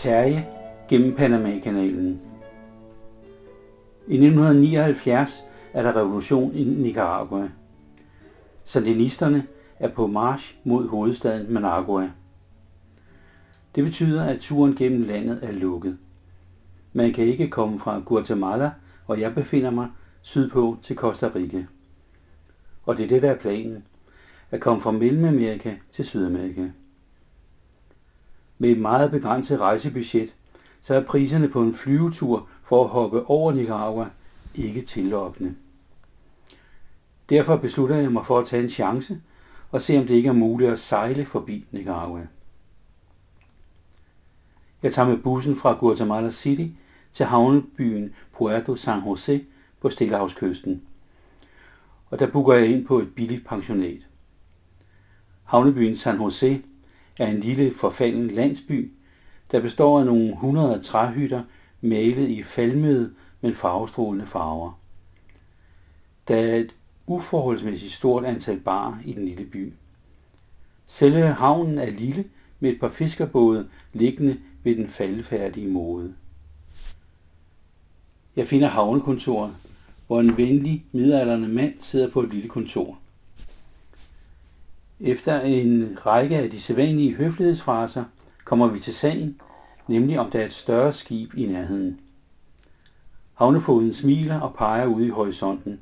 Terje gennem Panama-kanalen. I 1979 er der revolution i Nicaragua. Sandinisterne er på march mod hovedstaden Managua. Det betyder, at turen gennem landet er lukket. Man kan ikke komme fra Guatemala, hvor jeg befinder mig, sydpå til Costa Rica. Og det er det, der er planen. At komme fra Mellemamerika til Sydamerika. Med et meget begrænset rejsebudget, så er priserne på en flyvetur for at hoppe over Nicaragua ikke tillokkende. Derfor beslutter jeg mig for at tage en chance og se, om det ikke er muligt at sejle forbi Nicaragua. Jeg tager med bussen fra Guatemala City til havnebyen Puerto San Jose på Stillehavskysten. Og der booker jeg ind på et billigt pensionat. Havnebyen San Jose er en lille forfalden landsby, der består af nogle hundrede træhytter malet i falmede, men farvestrålende farver. Der er et uforholdsmæssigt stort antal bar i den lille by. Selve havnen er lille med et par fiskerbåde liggende ved den faldefærdige måde. Jeg finder havnekontoret, hvor en venlig, midalderne mand sidder på et lille kontor. Efter en række af de sædvanlige høflighedsfraser kommer vi til sagen, nemlig om der er et større skib i nærheden. Havnefoden smiler og peger ud i horisonten.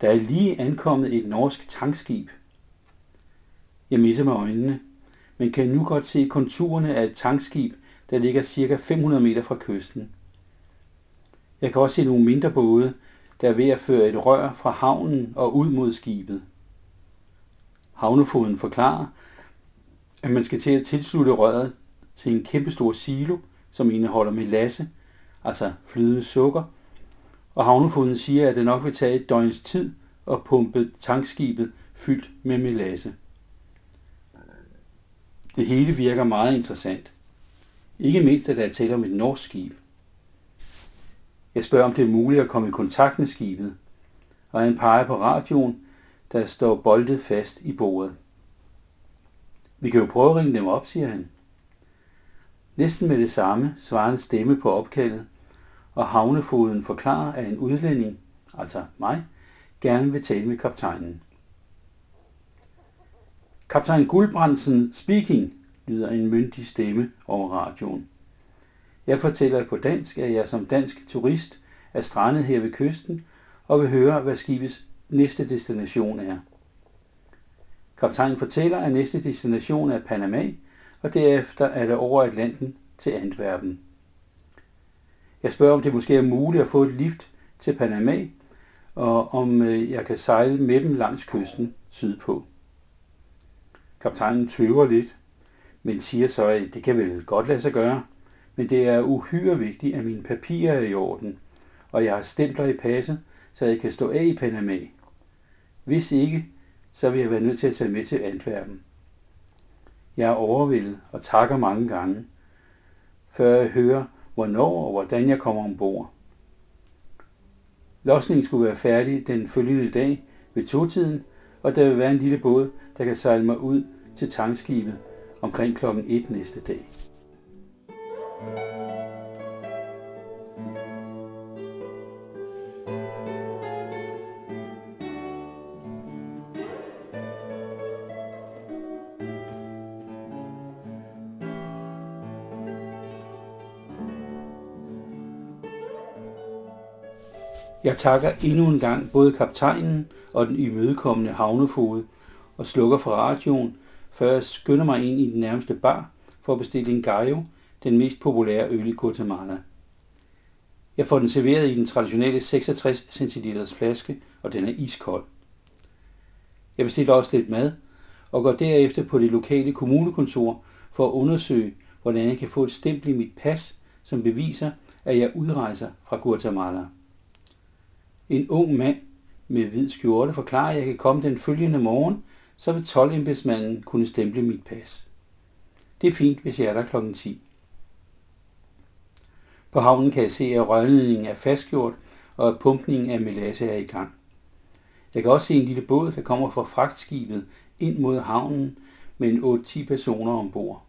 Der er lige ankommet et norsk tankskib. Jeg misser med øjnene, men kan nu godt se konturerne af et tankskib, der ligger cirka 500 meter fra kysten. Jeg kan også se nogle mindre både, der er ved at føre et rør fra havnen og ud mod skibet. Havnefoden forklarer, at man skal til at tilslutte røret til en kæmpestor silo, som indeholder melasse, altså flydende sukker, og havnefoden siger, at det nok vil tage et døgns tid at pumpe tankskibet fyldt med melasse. Det hele virker meget interessant. Ikke mindst, at der er tale om et norsk skib. Jeg spørger, om det er muligt at komme i kontakt med skibet, og han peger på radioen, der står boldet fast i bordet. Vi kan jo prøve at ringe dem op, siger han. Næsten med det samme svarer en stemme på opkaldet, og havnefoden forklarer, at en udlænding, altså mig, gerne vil tale med kaptajnen. Kaptajn Guldbrandsen speaking, lyder en myndig stemme over radioen. Jeg fortæller på dansk, at jeg som dansk turist er strandet her ved kysten og vil høre, hvad skibets næste destination er. Kaptajnen fortæller, at næste destination er Panama, og derefter er det over Atlanten til Antwerpen. Jeg spørger, om det måske er muligt at få et lift til Panama, og om øh, jeg kan sejle med dem langs kysten sydpå. Kaptajnen tøver lidt, men siger så, at det kan vel godt lade sig gøre, men det er uhyre vigtigt, at mine papirer er i orden, og jeg har stempler i passet, så jeg kan stå af i Panama. Hvis ikke, så vil jeg være nødt til at tage med til Antwerpen. Jeg er overvældet og takker mange gange, før jeg hører, hvornår og hvordan jeg kommer ombord. Losningen skulle være færdig den følgende dag ved totiden, og der vil være en lille båd, der kan sejle mig ud til tankskibet omkring klokken 1 næste dag. Jeg takker endnu en gang både kaptajnen og den imødekommende havnefode og slukker for radioen, før jeg skynder mig ind i den nærmeste bar for at bestille en gallo, den mest populære øl i Guatemala. Jeg får den serveret i den traditionelle 66 cl flaske, og den er iskold. Jeg bestiller også lidt mad, og går derefter på det lokale kommunekontor for at undersøge, hvordan jeg kan få et stempel i mit pas, som beviser, at jeg udrejser fra Guatemala. En ung mand med hvid skjorte forklarer, at jeg kan komme den følgende morgen, så vil 12 kunne stemple mit pas. Det er fint, hvis jeg er der klokken 10. På havnen kan jeg se, at rørledningen er fastgjort, og at pumpningen af melasse er i gang. Jeg kan også se en lille båd, der kommer fra fragtskibet ind mod havnen med en 8-10 personer ombord.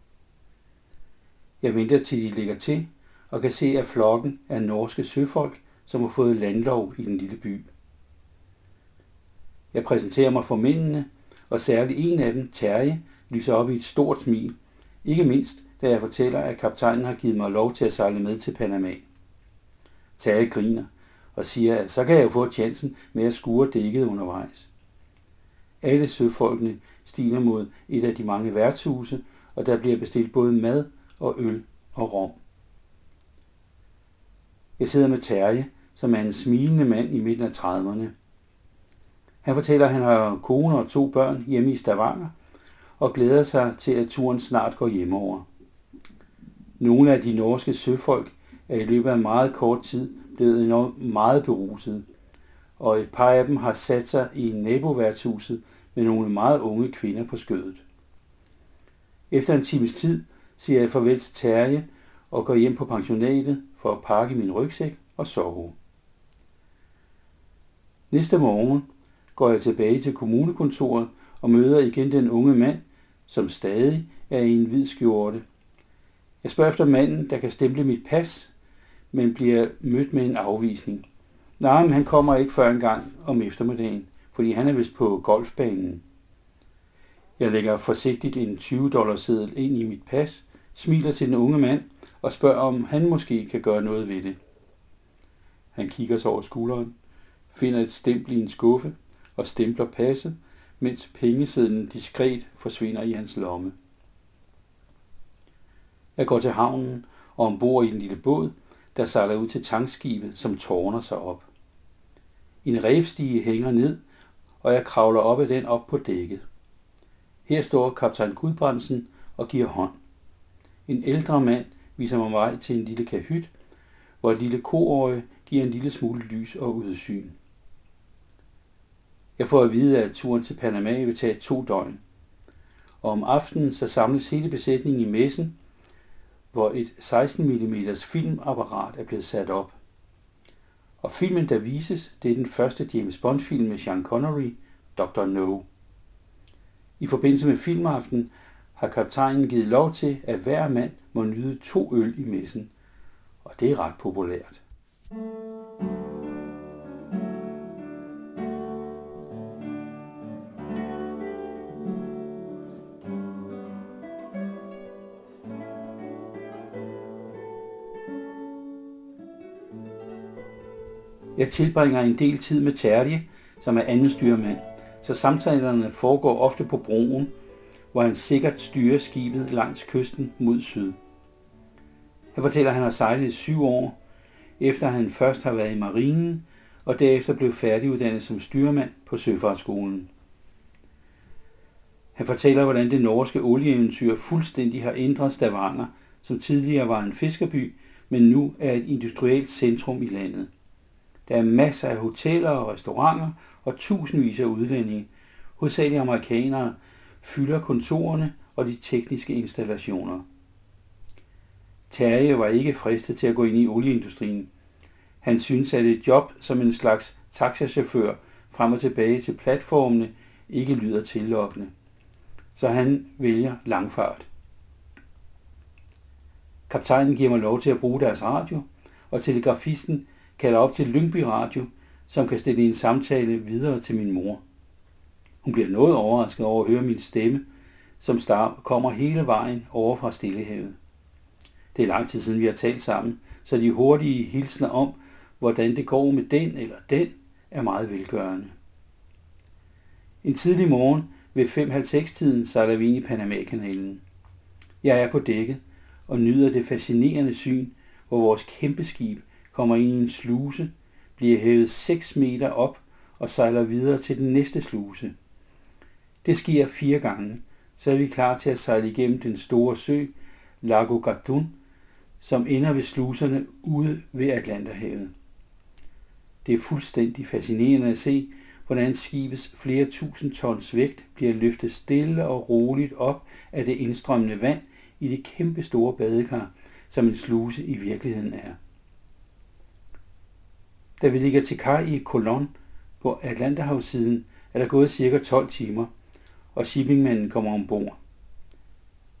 Jeg venter til de ligger til, og kan se, at flokken af norske søfolk, som har fået landlov i den lille by. Jeg præsenterer mig for mændene, og særligt en af dem, Terje, lyser op i et stort smil. Ikke mindst, da jeg fortæller, at kaptajnen har givet mig lov til at sejle med til Panama. Terje griner og siger, at så kan jeg jo få chancen med at skure dækket undervejs. Alle søfolkene stiger mod et af de mange værtshuse, og der bliver bestilt både mad og øl og rom. Jeg sidder med Terje, som er en smilende mand i midten af 30'erne. Han fortæller, at han har kone og to børn hjemme i Stavanger, og glæder sig til, at turen snart går hjemover. Nogle af de norske søfolk er i løbet af meget kort tid blevet enormt meget beruset, og et par af dem har sat sig i naboværtshuset med nogle meget unge kvinder på skødet. Efter en times tid siger jeg farvel til Terje og går hjem på pensionatet for at pakke min rygsæk og sove. Næste morgen går jeg tilbage til kommunekontoret og møder igen den unge mand, som stadig er i en hvid skjorte. Jeg spørger efter manden, der kan stemple mit pas, men bliver mødt med en afvisning. Nej, men han kommer ikke før en gang om eftermiddagen, fordi han er vist på golfbanen. Jeg lægger forsigtigt en 20 dollar seddel ind i mit pas, smiler til den unge mand og spørger, om han måske kan gøre noget ved det. Han kigger sig over skulderen, finder et stempel i en skuffe og stempler passet, mens pengesedlen diskret forsvinder i hans lomme. Jeg går til havnen og ombord i en lille båd, der sejler ud til tankskibet, som tårner sig op. En rebstige hænger ned, og jeg kravler op ad den op på dækket. Her står kaptajn Gudbrandsen og giver hånd. En ældre mand viser mig vej til en lille kahyt, hvor et lille koøje giver en lille smule lys og udsyn. Jeg får at vide, at turen til Panama vil tage to døgn. Og om aftenen så samles hele besætningen i messen, hvor et 16 mm filmapparat er blevet sat op. Og filmen, der vises, det er den første James Bond-film med Sean Connery, Dr. No. I forbindelse med filmaften har kaptajnen givet lov til, at hver mand må nyde to øl i messen, og det er ret populært. Jeg tilbringer en del tid med Terje, som er anden styrmand, så samtalerne foregår ofte på broen, hvor han sikkert styrer skibet langs kysten mod syd. Han fortæller, at han har sejlet i syv år, efter han først har været i marinen, og derefter blev færdiguddannet som styrmand på Søfartsskolen. Han fortæller, hvordan det norske olieeventyr fuldstændig har ændret Stavanger, som tidligere var en fiskerby, men nu er et industrielt centrum i landet. Der er masser af hoteller og restauranter og tusindvis af udlændinge, hovedsageligt amerikanere, fylder kontorerne og de tekniske installationer. Terje var ikke fristet til at gå ind i olieindustrien. Han syntes, at et job som en slags taxachauffør frem og tilbage til platformene ikke lyder tillokkende. Så han vælger langfart. Kaptajnen giver mig lov til at bruge deres radio, og telegrafisten kalder op til Lyngby Radio, som kan stille en samtale videre til min mor. Hun bliver noget overrasket over at høre min stemme, som star kommer hele vejen over fra Stillehavet. Det er lang tid siden, vi har talt sammen, så de hurtige hilsner om, hvordan det går med den eller den, er meget velgørende. En tidlig morgen ved 5.30-tiden sejler vi ind i Panama-kanalen. Jeg er på dækket og nyder det fascinerende syn, hvor vores kæmpe skib kommer ind i en sluse, bliver hævet 6 meter op og sejler videre til den næste sluse. Det sker fire gange, så er vi klar til at sejle igennem den store sø, Lago Gatun, som ender ved sluserne ude ved Atlanterhavet. Det er fuldstændig fascinerende at se, hvordan skibets flere tusind tons vægt bliver løftet stille og roligt op af det indstrømmende vand i det kæmpe store badekar, som en sluse i virkeligheden er. Da vi ligger til kaj i Colon på Atlanterhavssiden, er der gået cirka 12 timer, og shippingmanden kommer ombord.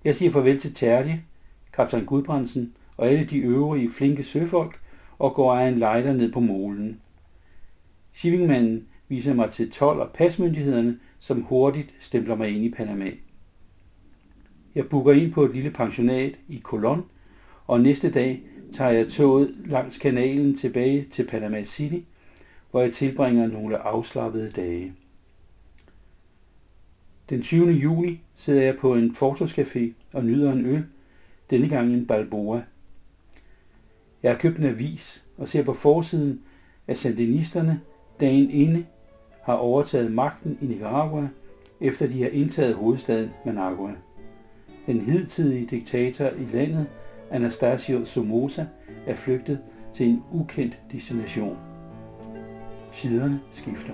Jeg siger farvel til Terje, kaptajn Gudbrandsen og alle de øvrige flinke søfolk og går af en lejder ned på molen. Shippingmanden viser mig til tolv og pasmyndighederne, som hurtigt stempler mig ind i Panama. Jeg booker ind på et lille pensionat i Colon, og næste dag tager jeg toget langs kanalen tilbage til Panama City, hvor jeg tilbringer nogle afslappede dage. Den 20. juni sidder jeg på en fortorskafé og nyder en øl, denne gang en Balboa. Jeg har købt en avis og ser på forsiden, at sandinisterne dagen inde har overtaget magten i Nicaragua, efter de har indtaget hovedstaden Managua. Den hidtidige diktator i landet, Anastasio Somoza, er flygtet til en ukendt destination. Tiderne skifter.